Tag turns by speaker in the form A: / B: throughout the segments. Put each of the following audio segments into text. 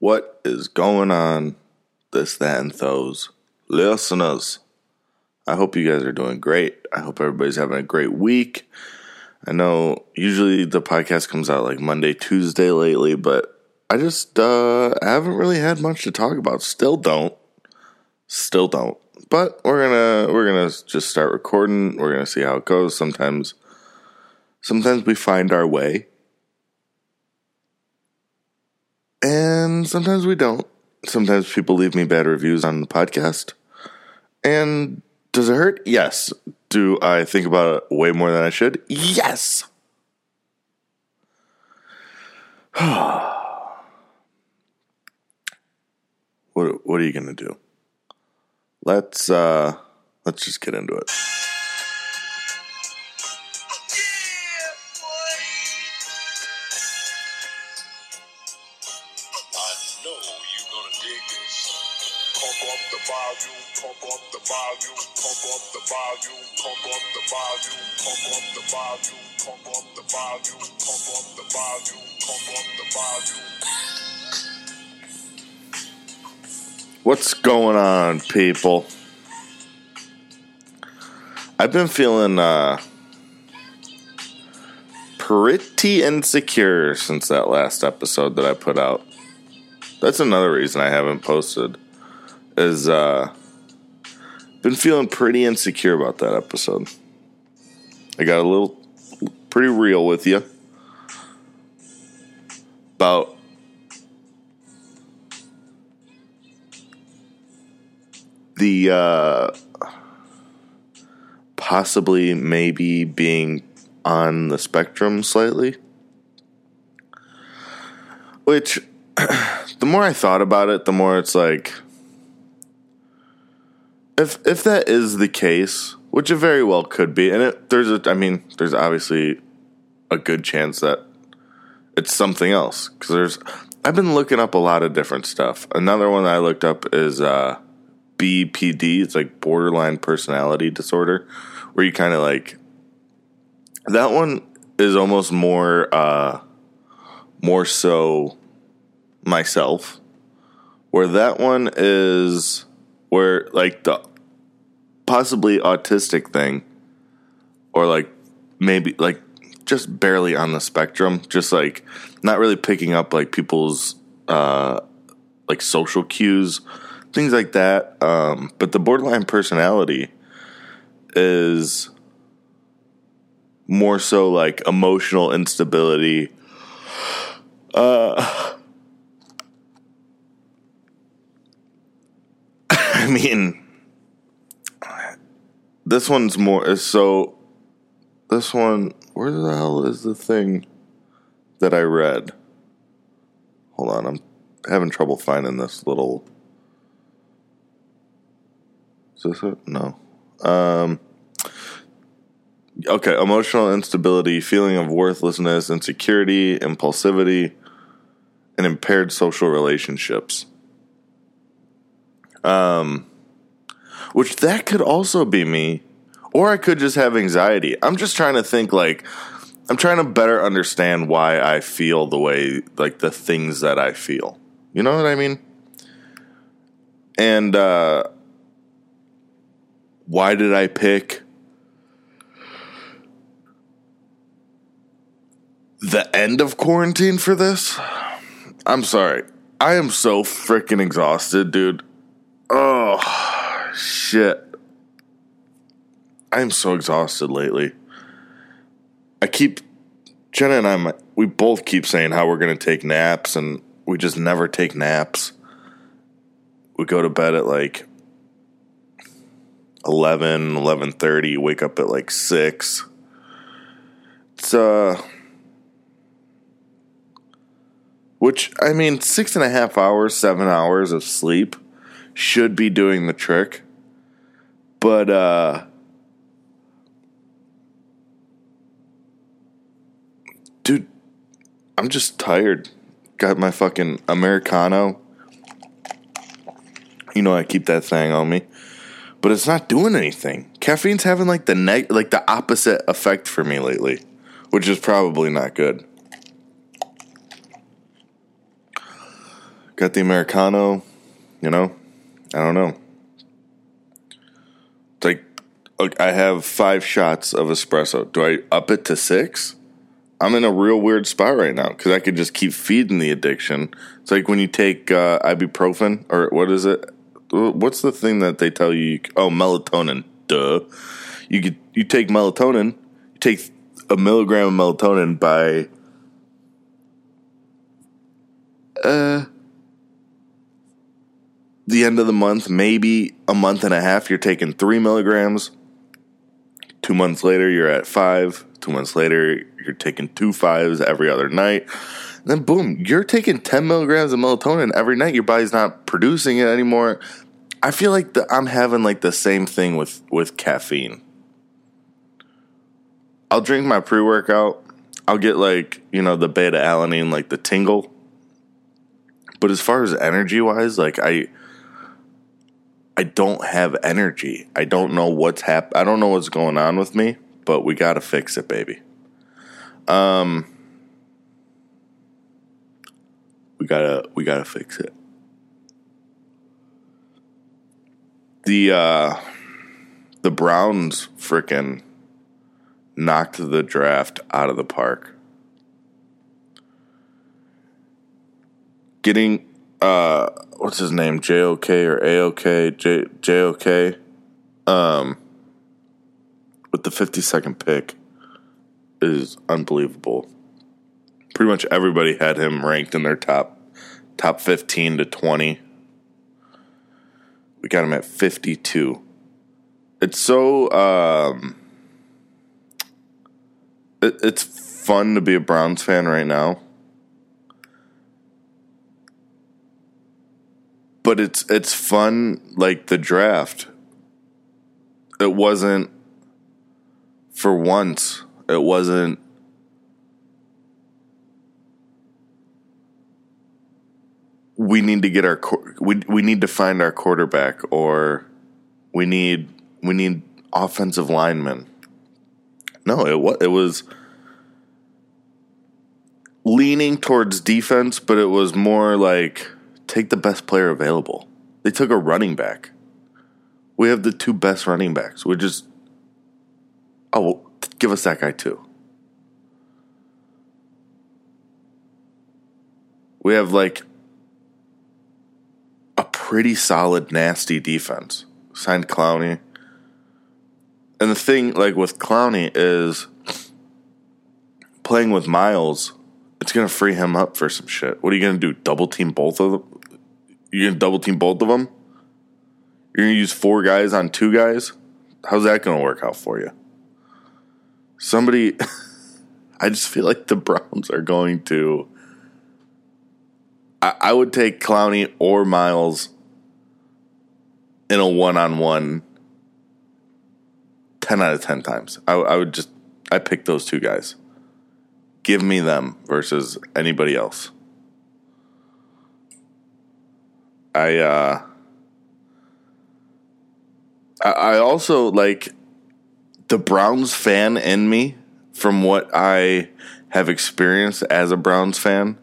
A: What is going on, this, that, and those listeners? I hope you guys are doing great. I hope everybody's having a great week. I know usually the podcast comes out like Monday, Tuesday lately, but I just uh, haven't really had much to talk about. Still don't. Still don't. But we're gonna we're gonna just start recording. We're gonna see how it goes. Sometimes sometimes we find our way. And sometimes we don't. Sometimes people leave me bad reviews on the podcast. And does it hurt? Yes. Do I think about it way more than I should? Yes. what what are you going to do? Let's uh let's just get into it.
B: Volume, pump up the volume, pump up the volume, pump up the volume, pump up the volume.
A: What's going on, people? I've been feeling uh pretty insecure since that last episode that I put out. That's another reason I haven't posted. Is uh been feeling pretty insecure about that episode. I got a little pretty real with you about the uh possibly maybe being on the spectrum slightly. Which the more i thought about it the more it's like if if that is the case which it very well could be and it there's a i mean there's obviously a good chance that it's something else because there's i've been looking up a lot of different stuff another one i looked up is uh BPD. It's like borderline personality disorder, where you kind of like that one is almost more uh more so myself. Where that one is where like the possibly autistic thing or like maybe like just barely on the spectrum, just like not really picking up like people's uh like social cues things like that. Um, but the borderline personality is more so like emotional instability. Uh, I mean, this one's more is so. This one, where the hell is the thing that I read? Hold on, I'm having trouble finding this little. Is this it? No. Um, okay, emotional instability, feeling of worthlessness, insecurity, impulsivity, and impaired social relationships. Um, which that could also be me, or I could just have anxiety. I'm just trying to think like. I'm trying to better understand why I feel the way, like the things that I feel. You know what I mean? And, uh, why did I pick the end of quarantine for this? I'm sorry. I am so freaking exhausted, dude. Oh, shit. I am so exhausted lately. I keep, Jenna and I, we both keep saying how we're going to take naps, and we just never take naps. We go to bed at like 11 11.30 wake up at like 6 it's uh which i mean six and a half hours seven hours of sleep should be doing the trick but uh dude i'm just tired got my fucking americano you know i keep that thing on me but it's not doing anything. Caffeine's having like the neg- like the opposite effect for me lately, which is probably not good. got the Americano, you know? I don't know. It's like, I have five shots of espresso. Do I up it to six? I'm in a real weird spot right now because I could just keep feeding the addiction. It's like when you take uh, ibuprofen, or what is it? What's the thing that they tell you? Oh, melatonin. Duh. You could you take melatonin. You take a milligram of melatonin by uh the end of the month, maybe a month and a half. You're taking three milligrams. Two months later, you're at five. Two months later, you're taking two fives every other night. And then boom, you're taking 10 milligrams of melatonin every night. Your body's not producing it anymore. I feel like the, I'm having like the same thing with, with caffeine. I'll drink my pre workout. I'll get like, you know, the beta alanine, like the tingle. But as far as energy wise, like I, I don't have energy. I don't know what's hap- I don't know what's going on with me, but we got to fix it, baby. Um we got to we got to fix it. The uh the Browns freaking knocked the draft out of the park. Getting uh what's his name JOK or AOK J JOK um with the 52nd pick is unbelievable. Pretty much everybody had him ranked in their top top 15 to 20. We got him at 52. It's so um it, it's fun to be a Browns fan right now. But it's it's fun like the draft. It wasn't for once, it wasn't we need to get our we we need to find our quarterback or we need we need offensive linemen. No, it was it was leaning towards defense, but it was more like take the best player available. They took a running back. We have the two best running backs. We just oh, well, give us that guy too. We have like a pretty solid, nasty defense. Signed Clowney. And the thing, like with Clowney, is playing with Myles, it's going to free him up for some shit. What are you going to do? Double team both of them? You're going to double team both of them? You're going to use four guys on two guys? How's that going to work out for you? Somebody, I just feel like the Browns are going to. I, I would take Clowney or Myles in a one on one 10 out of 10 times. I, I would just, I pick those two guys. Give me them versus anybody else. I, uh, I, also like the Browns fan in me from what I have experienced as a Browns fan.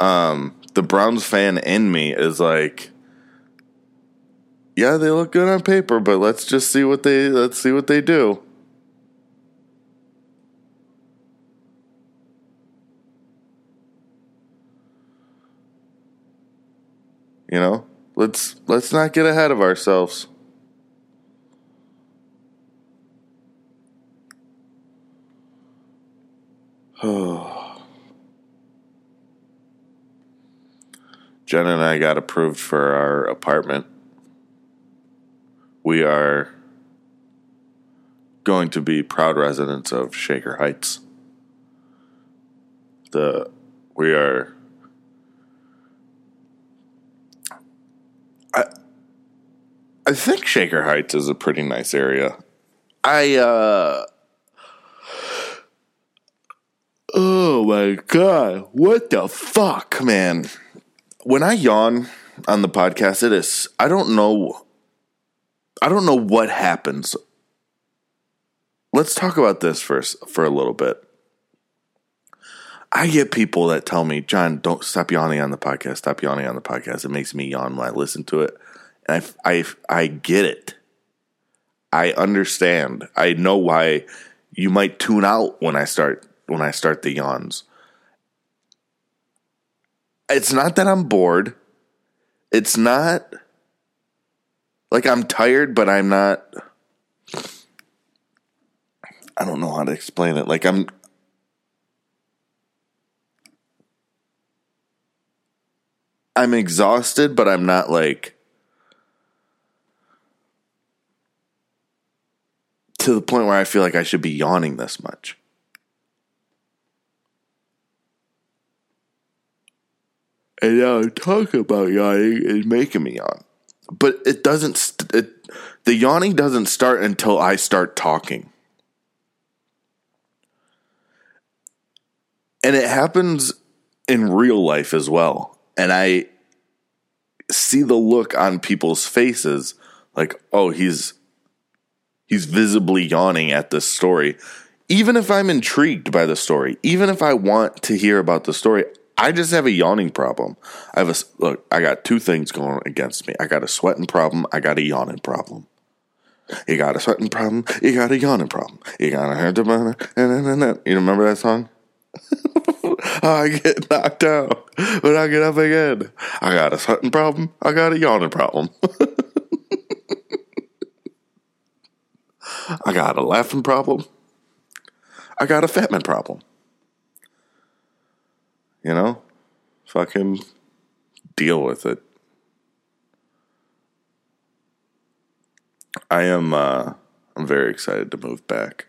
A: Um, the Browns fan in me is like, yeah, they look good on paper, but let's just see what they let's see what they do. You know, let's let's not get ahead of ourselves. Jen and I got approved for our apartment. We are going to be proud residents of Shaker Heights. The we are I think Shaker Heights is a pretty nice area. I uh Oh my god, what the fuck, man? When I yawn on the podcast, it is I don't know I don't know what happens. Let's talk about this first for a little bit. I get people that tell me, John, don't stop yawning on the podcast. Stop yawning on the podcast. It makes me yawn when I listen to it. I, I, I get it. I understand. I know why you might tune out when I start when I start the yawns. It's not that I'm bored. It's not like I'm tired, but I'm not I don't know how to explain it. Like I'm I'm exhausted, but I'm not like to the point where I feel like I should be yawning this much. And now talking about yawning is making me yawn. But it doesn't, st- it, the yawning doesn't start until I start talking. And it happens in real life as well. And I see the look on people's faces like, oh, he's he's visibly yawning at this story. Even if I'm intrigued by the story, even if I want to hear about the story, I just have a yawning problem. I have a look. I got two things going against me. I got a sweating problem. I got a yawning problem. You got a sweating problem. You got a yawning problem. You got a head to You remember that song? I get knocked out, but I get up again. I got a sweating problem. I got a yawning problem. I got a laughing problem. I got a fat man problem. You know? Fucking deal with it. I am uh I'm very excited to move back.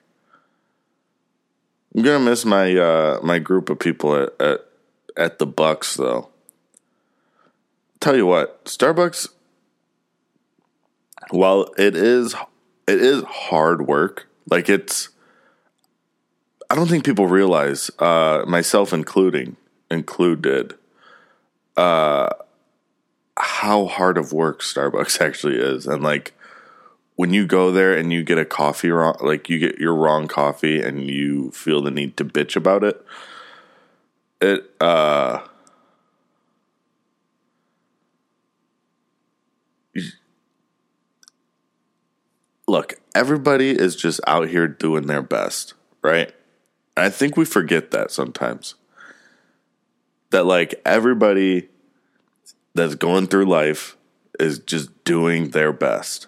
A: I'm gonna miss my uh my group of people at at, at the Bucks though. Tell you what, Starbucks while it is it is hard work. Like it's I don't think people realize, uh, myself including included, uh, how hard of work Starbucks actually is. And like when you go there and you get a coffee wrong, like you get your wrong coffee and you feel the need to bitch about it, it, uh, look, everybody is just out here doing their best, right? I think we forget that sometimes. That like everybody that's going through life is just doing their best.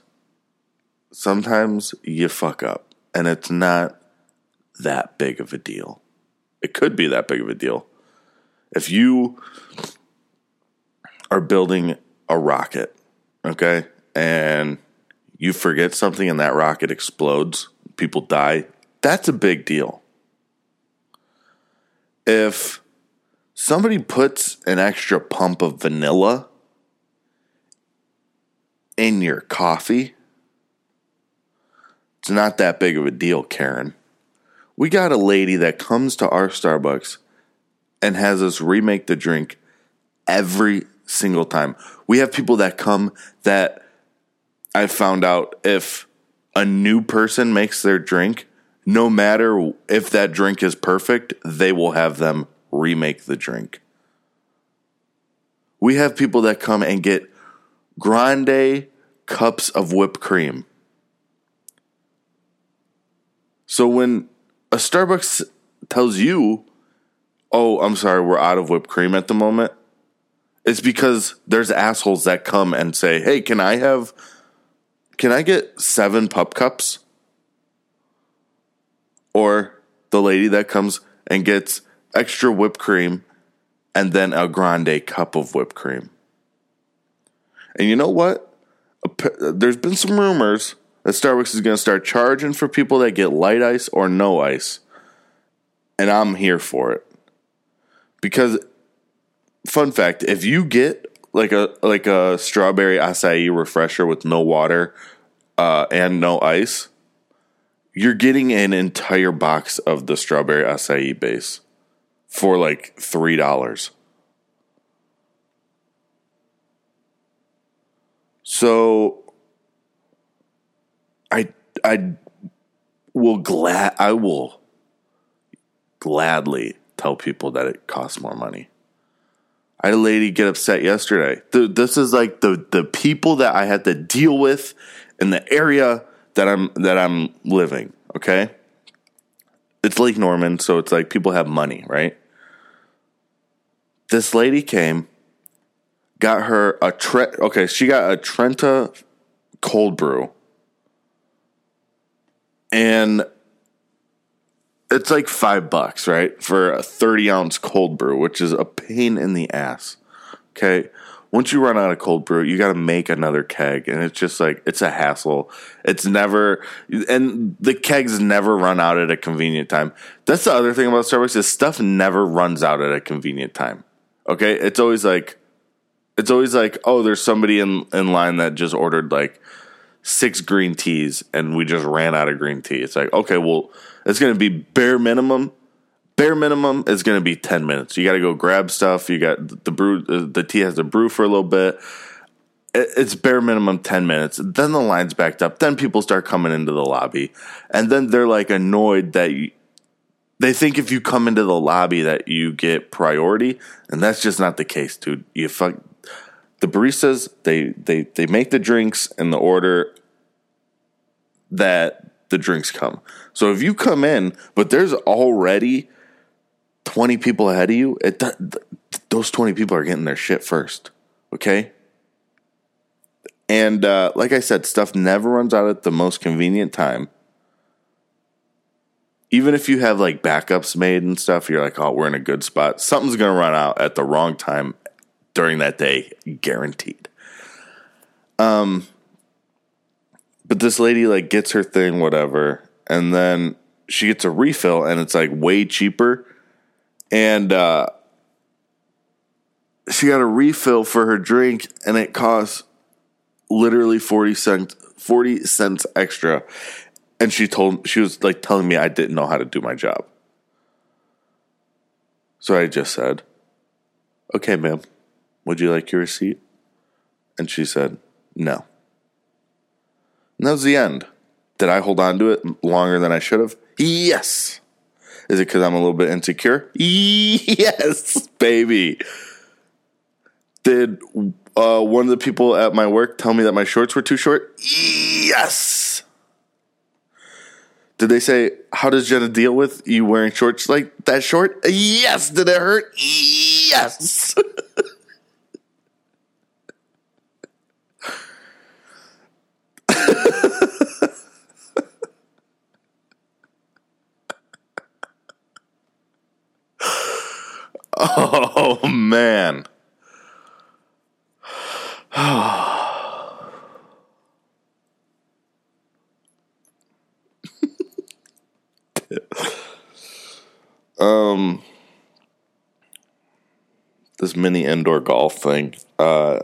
A: Sometimes you fuck up and it's not that big of a deal. It could be that big of a deal. If you are building a rocket, okay, and you forget something and that rocket explodes, people die, that's a big deal. If somebody puts an extra pump of vanilla in your coffee, it's not that big of a deal, Karen. We got a lady that comes to our Starbucks and has us remake the drink every single time. We have people that come that I found out if a new person makes their drink, no matter if that drink is perfect, they will have them remake the drink. We have people that come and get grande cups of whipped cream. So when a Starbucks tells you, oh, I'm sorry, we're out of whipped cream at the moment, it's because there's assholes that come and say, hey, can I have can I get seven pup cups? Or the lady that comes and gets extra whipped cream and then a grande cup of whipped cream. And you know what? There's been some rumors that Starbucks is going to start charging for people that get light ice or no ice. And I'm here for it. Because fun fact, if you get like a like a strawberry acai refresher with no water uh, and no ice, you're getting an entire box of the strawberry acai base for like three dollars. So I I will glad I will gladly tell people that it costs more money. I had a lady get upset yesterday. Th- This is like the the people that I had to deal with in the area that I'm that I'm living. Okay, it's Lake Norman, so it's like people have money, right? This lady came, got her a Tre- okay, she got a Trenta cold brew, and it's like five bucks, right, for a thirty ounce cold brew, which is a pain in the ass. Okay, once you run out of cold brew, you got to make another keg, and it's just like it's a hassle. It's never, and the kegs never run out at a convenient time. That's the other thing about Starbucks is stuff never runs out at a convenient time. Okay, it's always like, it's always like, oh, there's somebody in in line that just ordered like six green teas, and we just ran out of green tea. It's like, okay, well, it's going to be bare minimum bare minimum is going to be 10 minutes. You got to go grab stuff. You got the brew, the tea has to brew for a little bit. It's bare minimum 10 minutes. Then the line's backed up. Then people start coming into the lobby. And then they're like annoyed that you, they think if you come into the lobby that you get priority. And that's just not the case, dude. You fuck the baristas, they, they, they make the drinks and the order that the drinks come. So if you come in, but there's already 20 people ahead of you, it, th- th- those 20 people are getting their shit first. Okay? And uh, like I said, stuff never runs out at the most convenient time. Even if you have like backups made and stuff, you're like, oh, we're in a good spot. Something's going to run out at the wrong time during that day, guaranteed. Um, but this lady like gets her thing, whatever, and then she gets a refill, and it's like way cheaper and uh, she got a refill for her drink, and it costs literally forty cents, forty cents extra. And she told she was like telling me I didn't know how to do my job. So I just said, "Okay, ma'am, would you like your receipt?" And she said, "No." And that was the end. Did I hold on to it longer than I should have? Yes. Is it because I'm a little bit insecure? Yes, baby. Did uh, one of the people at my work tell me that my shorts were too short? Yes. Did they say, How does Jenna deal with you wearing shorts like that short? Yes. Did it hurt? Yes. oh, man. um, this mini indoor golf thing. Uh,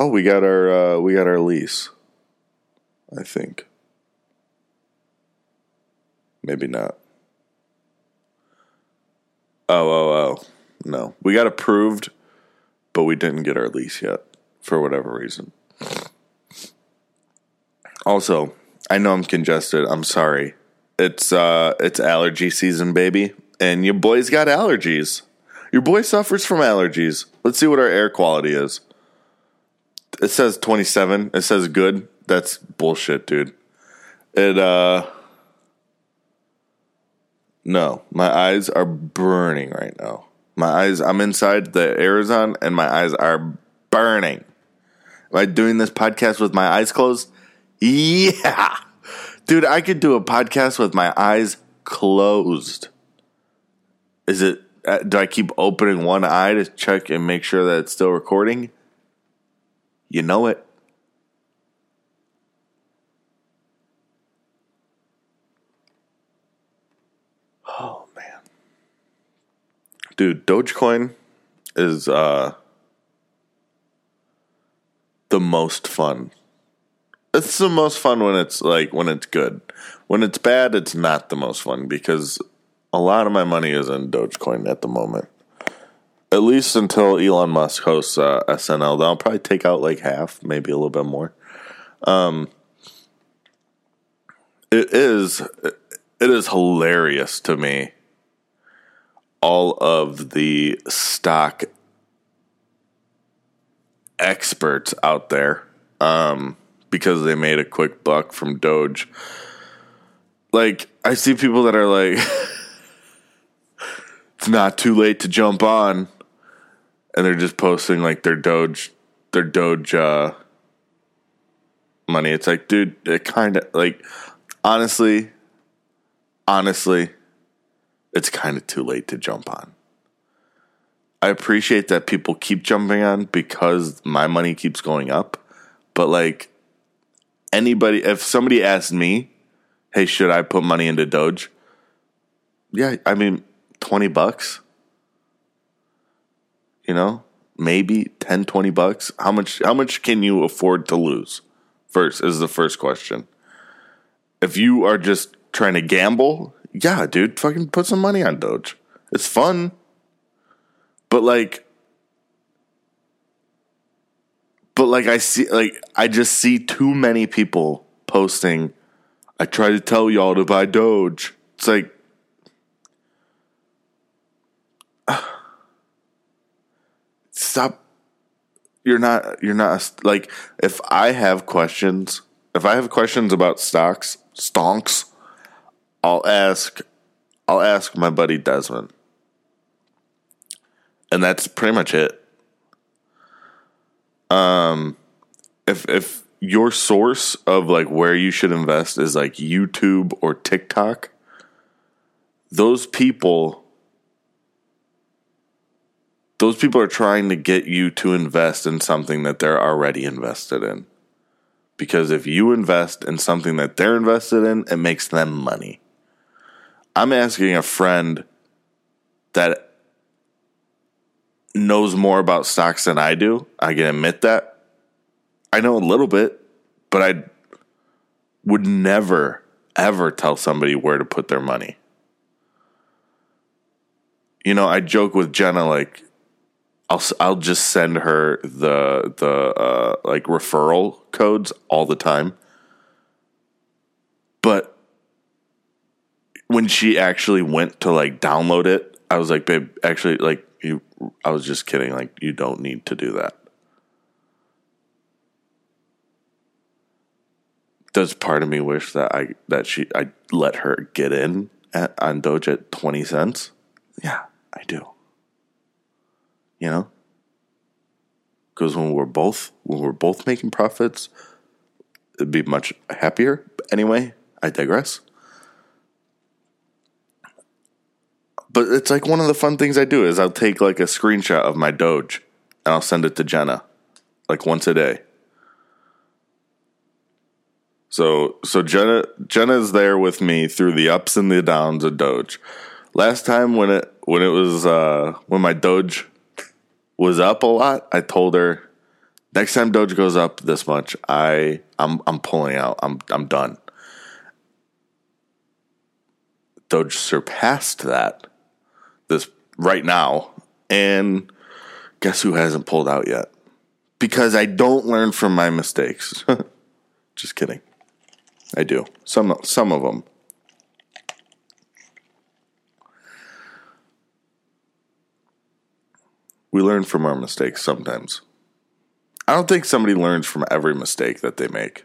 A: oh, we got our uh, we got our lease. I think. Maybe not. Oh, oh, oh. No. We got approved, but we didn't get our lease yet for whatever reason. Also, I know I'm congested. I'm sorry. It's uh it's allergy season, baby. And your boy's got allergies. Your boy suffers from allergies. Let's see what our air quality is. It says 27. It says good. That's bullshit, dude. It uh no, my eyes are burning right now. My eyes, I'm inside the on, and my eyes are burning. Am I doing this podcast with my eyes closed? Yeah. Dude, I could do a podcast with my eyes closed. Is it, uh, do I keep opening one eye to check and make sure that it's still recording? You know it. Oh man. Dude, Dogecoin is uh the most fun. It's the most fun when it's like when it's good. When it's bad, it's not the most fun because a lot of my money is in Dogecoin at the moment. At least until Elon Musk hosts uh, SNL, then I'll probably take out like half, maybe a little bit more. Um, it is it is hilarious to me all of the stock experts out there um, because they made a quick buck from Doge. Like, I see people that are like, it's not too late to jump on. And they're just posting like their Doge, their Doge uh, money. It's like, dude, it kind of like, honestly, honestly, it's kind of too late to jump on. I appreciate that people keep jumping on because my money keeps going up. But like anybody, if somebody asked me, hey, should I put money into Doge? Yeah, I mean, 20 bucks. You know, maybe 10, 20 bucks. How much, how much can you afford to lose? First is the first question. If you are just trying to gamble, yeah, dude, fucking put some money on Doge. It's fun. But like but like I see like I just see too many people posting I try to tell y'all to buy Doge. It's like stop you're not you're not like if I have questions if I have questions about stocks stonks I'll ask I'll ask my buddy Desmond and that's pretty much it. Um, if if your source of like where you should invest is like YouTube or TikTok, those people those people are trying to get you to invest in something that they're already invested in. Because if you invest in something that they're invested in, it makes them money. I'm asking a friend that knows more about stocks than I do. I can admit that. I know a little bit, but I would never, ever tell somebody where to put their money. You know, I joke with Jenna like, I'll I'll just send her the the uh, like referral codes all the time. But when she actually went to like download it, I was like, babe, actually, like you I was just kidding. Like you don't need to do that. Does part of me wish that I that she I let her get in at, on Doge at twenty cents? Yeah, I do. You know, because when we're both when we're both making profits, it'd be much happier. Anyway, I digress. But it's like one of the fun things I do is I'll take like a screenshot of my Doge and I'll send it to Jenna like once a day. So so Jenna Jenna's there with me through the ups and the downs of Doge. Last time when it when it was uh when my Doge was up a lot, I told her next time Doge goes up this much, I I'm I'm pulling out. I'm I'm done. Doge surpassed that this right now. And guess who hasn't pulled out yet? Because I don't learn from my mistakes. Just kidding. I do. Some some of them. We learn from our mistakes sometimes. I don't think somebody learns from every mistake that they make.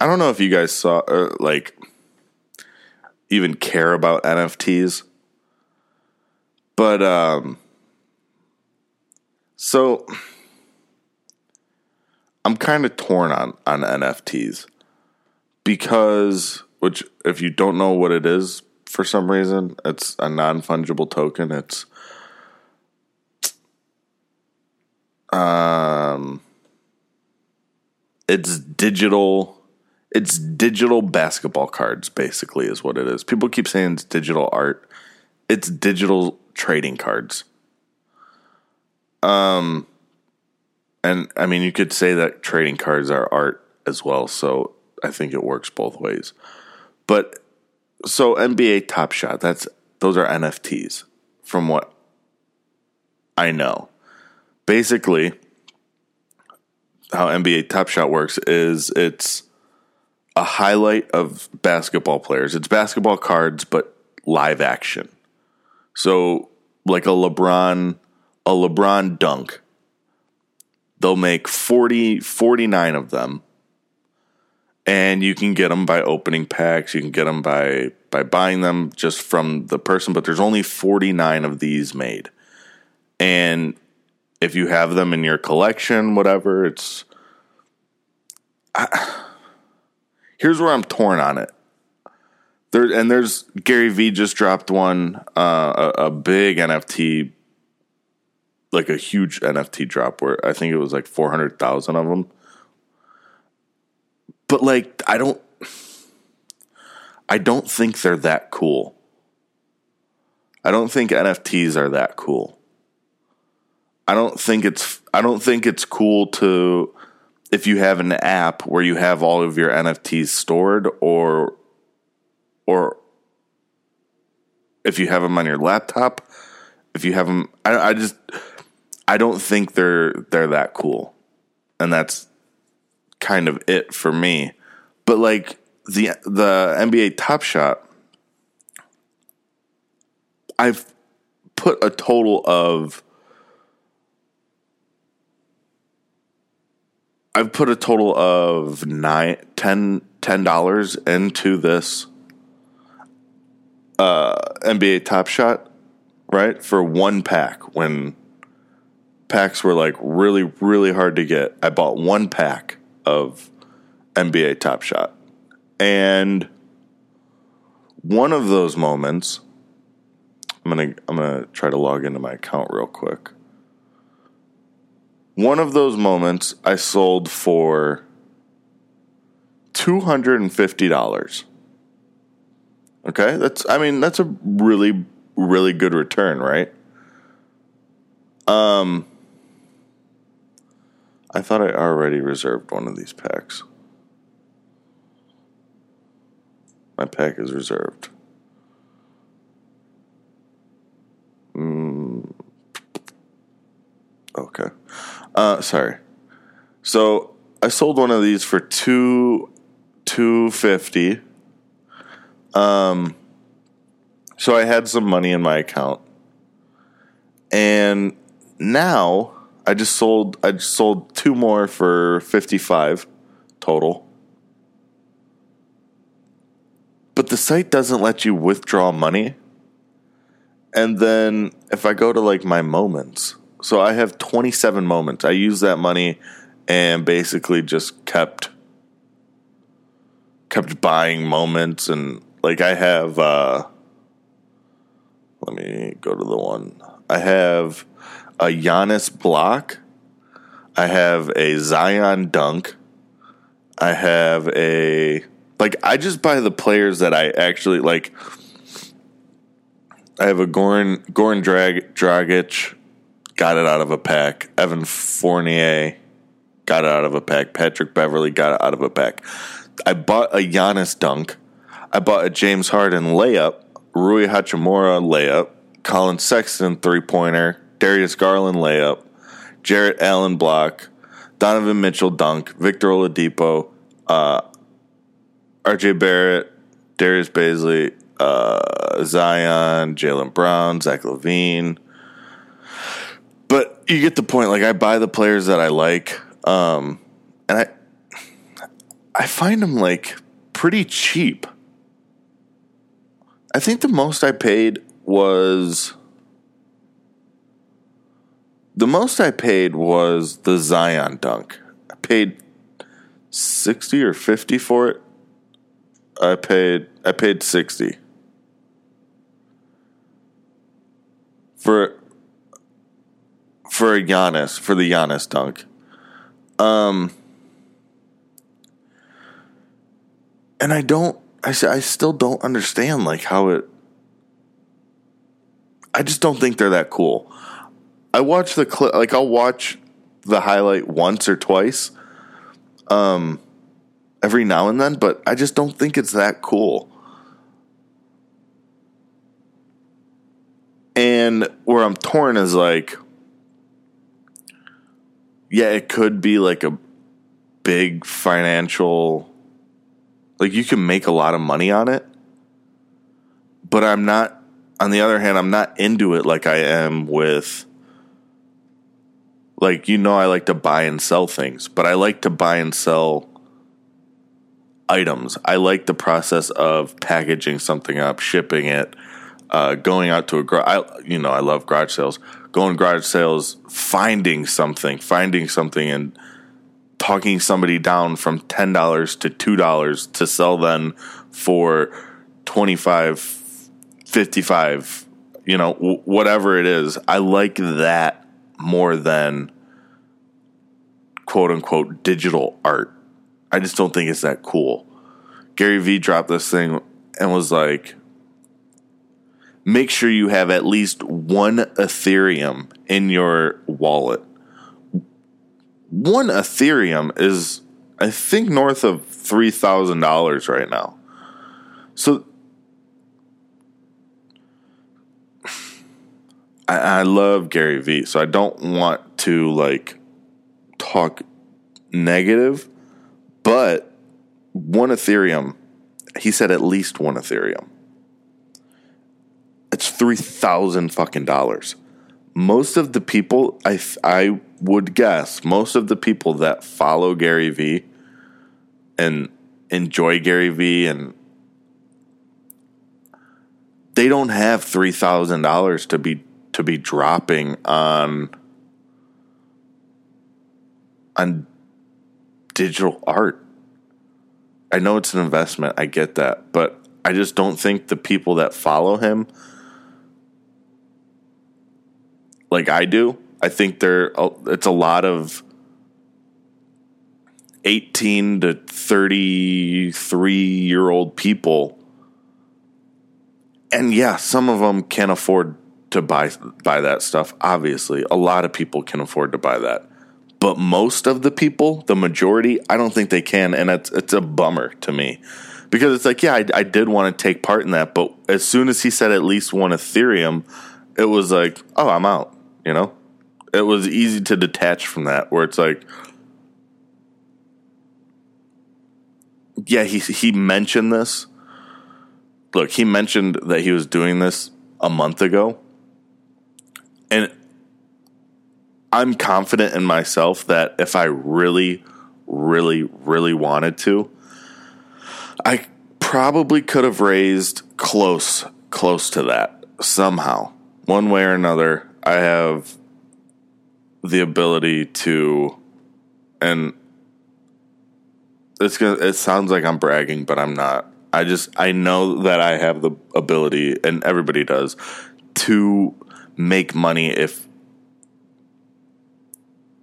A: I don't know if you guys saw, uh, like, even care about NFTs. But um so I'm kind of torn on on NFTs because which if you don't know what it is for some reason, it's a non-fungible token. It's um it's digital it's digital basketball cards basically is what it is. People keep saying it's digital art. It's digital trading cards. Um and i mean you could say that trading cards are art as well so i think it works both ways. But so nba top shot that's those are nfts from what i know basically how nba top shot works is it's a highlight of basketball players. It's basketball cards, but live action. So, like a LeBron, a LeBron dunk, they'll make 40, 49 of them. And you can get them by opening packs. You can get them by by buying them just from the person. But there's only 49 of these made, and if you have them in your collection, whatever, it's. I, here's where I'm torn on it. There and there's Gary Vee just dropped one, uh, a, a big NFT, like a huge NFT drop where I think it was like four hundred thousand of them. But like, I don't, I don't think they're that cool. I don't think NFTs are that cool. I don't think it's I don't think it's cool to if you have an app where you have all of your NFTs stored or or if you have them on your laptop, if you have them I, I just I don't think they're they're that cool. And that's kind of it for me. But like the the NBA Top Shot I've put a total of I've put a total of nine, ten, ten dollars into this uh, NBA Top Shot, right? For one pack when packs were like really, really hard to get. I bought one pack of NBA Top Shot. And one of those moments, I'm gonna I'm gonna try to log into my account real quick. One of those moments I sold for two hundred and fifty dollars. Okay, that's I mean that's a really really good return, right? Um, I thought I already reserved one of these packs. My pack is reserved. Mm. Okay. Uh, sorry. So I sold one of these for two two fifty. Um. So I had some money in my account, and now I just sold. I just sold two more for fifty five total. But the site doesn't let you withdraw money. And then if I go to like my moments, so I have 27 moments. I used that money and basically just kept kept buying moments and like I have uh let me go to the one. I have a Giannis block. I have a Zion dunk. I have a like I just buy the players that I actually like. I have a Goran Goran Drag Dragic, got it out of a pack. Evan Fournier got it out of a pack. Patrick Beverley got it out of a pack. I bought a Giannis dunk. I bought a James Harden layup. Rui Hachimura layup. Collin Sexton three pointer. Darius Garland layup. Jarrett Allen block. Donovan Mitchell dunk. Victor Oladipo. Uh, RJ Barrett. Darius Bazley. Uh, Zion. Jaylen Brown. Zach LaVine. But you get the point. Like I buy the players that I like, um, and I I find them like pretty cheap. I think the most I paid was the most I paid was the Zion dunk. I paid sixty or fifty for it. I paid I paid sixty for for a Giannis for the Giannis dunk. Um, and I don't. I I still don't understand like how it. I just don't think they're that cool. I watch the clip. Like I'll watch the highlight once or twice. Um, every now and then, but I just don't think it's that cool. And where I'm torn is like, yeah, it could be like a big financial Like you can make a lot of money on it. But I'm not on the other hand, I'm not into it like I am with like you know I like to buy and sell things, but I like to buy and sell items. I like the process of packaging something up, shipping it, uh, going out to a garage. You know, I love garage sales. Going garage sales, finding something, finding something, and talking somebody down from ten dollars to two dollars to sell then for twenty five, fifty five. You know, w- whatever it is. I like that more than quote unquote digital art. I just don't think it's that cool. Gary Vee dropped this thing and was like, make sure you have at least one Ethereum in your wallet. One Ethereum is, I think, north of $3,000 right now. So I, I love Gary Vee, so I don't want to like talk negative, but one Ethereum, he said at least one Ethereum. It's three thousand fucking dollars. Most of the people, I I would guess, most of the people that follow Gary Vee and enjoy Gary Vee and they don't have three thousand dollars to be to be dropping on on digital art. I know it's an investment, I get that, but I just don't think the people that follow him like I do, I think there uh, it's a lot of 18 to 33 year old people and yeah, some of them can afford to buy buy that stuff. Obviously, a lot of people can afford to buy that, but most of the people, the majority, I don't think they can, and it's it's a bummer to me because it's like, yeah, I, I did want to take part in that, but as soon as he said at least one Ethereum, it was like, oh, I'm out. You know, it was easy to detach from that, where it's like. Yeah, he he mentioned this. Look, he mentioned that he was doing this a month ago and I'm confident in myself that if I really, really, really wanted to, I probably could have raised close, close to that somehow. One way or another, I have the ability to, and it's gonna, it sounds like I'm bragging, but I'm not. I just, I know that I have the ability, and everybody does, to make money if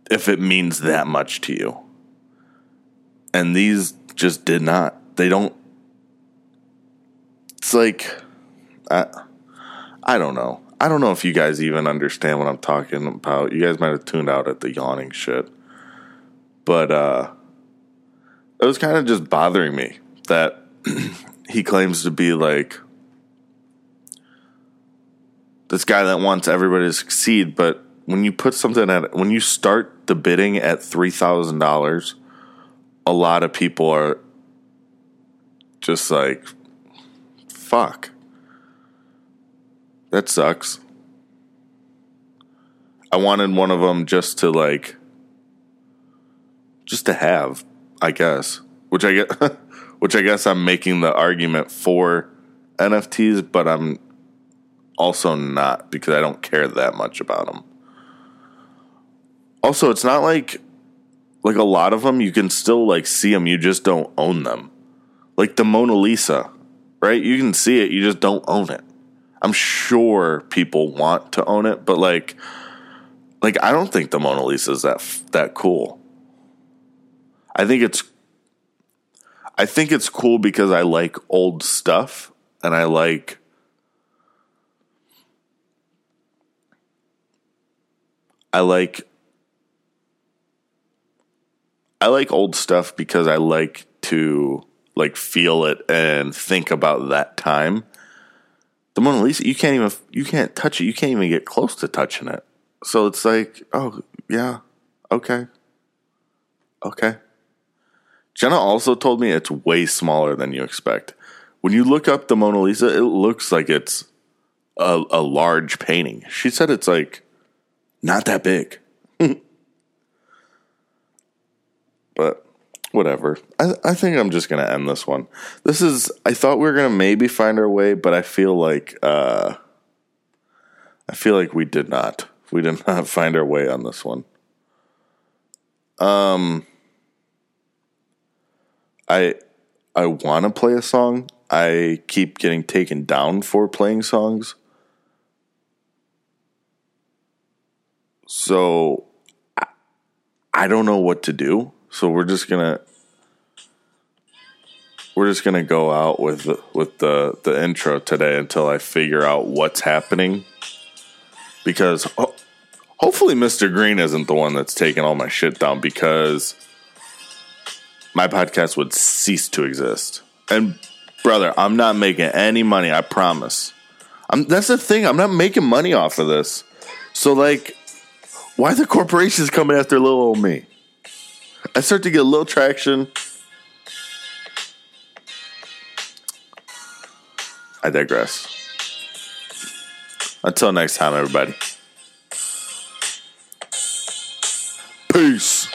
A: if it means that much to you. And these just did not. They don't It's like I I don't know. I don't know if you guys even understand what I'm talking about. You guys might have tuned out at the yawning shit. But uh it was kind of just bothering me that he claims to be like this guy that wants everybody to succeed, but when you put something at when you start the bidding at three thousand dollars, a lot of people are just like, "Fuck, that sucks." I wanted one of them just to like, just to have, I guess. Which I get, which I guess I'm making the argument for NFTs, but I'm also not because I don't care that much about them. Also, it's not like like a lot of them you can still like see them, you just don't own them. Like the Mona Lisa, right? You can see it, you just don't own it. I'm sure people want to own it, but like like I don't think the Mona Lisa is that that cool. I think it's I think it's cool because I like old stuff and I like I like I like old stuff because I like to like feel it and think about that time. The Mona Lisa, you can't even you can't touch it. You can't even get close to touching it. So it's like, oh yeah, okay, okay. Jenna also told me it's way smaller than you expect. When you look up the Mona Lisa, it looks like it's a, a large painting. She said it's like not that big. but whatever. I, I think I'm just gonna end this one. This is I thought we were gonna maybe find our way, but I feel like uh I feel like we did not. We did not find our way on this one. Um I I wanna play a song. I keep getting taken down for playing songs. So I, I don't know what to do. So we're just gonna we're just gonna go out with with the the intro today until I figure out what's happening. Because ho- hopefully Mr. Green isn't the one that's taking all my shit down because my podcast would cease to exist. And brother, I'm not making any money, I promise. I'm that's the thing, I'm not making money off of this. So like why the corporations coming after little old me? I start to get a little traction. I digress. Until next time, everybody. Peace.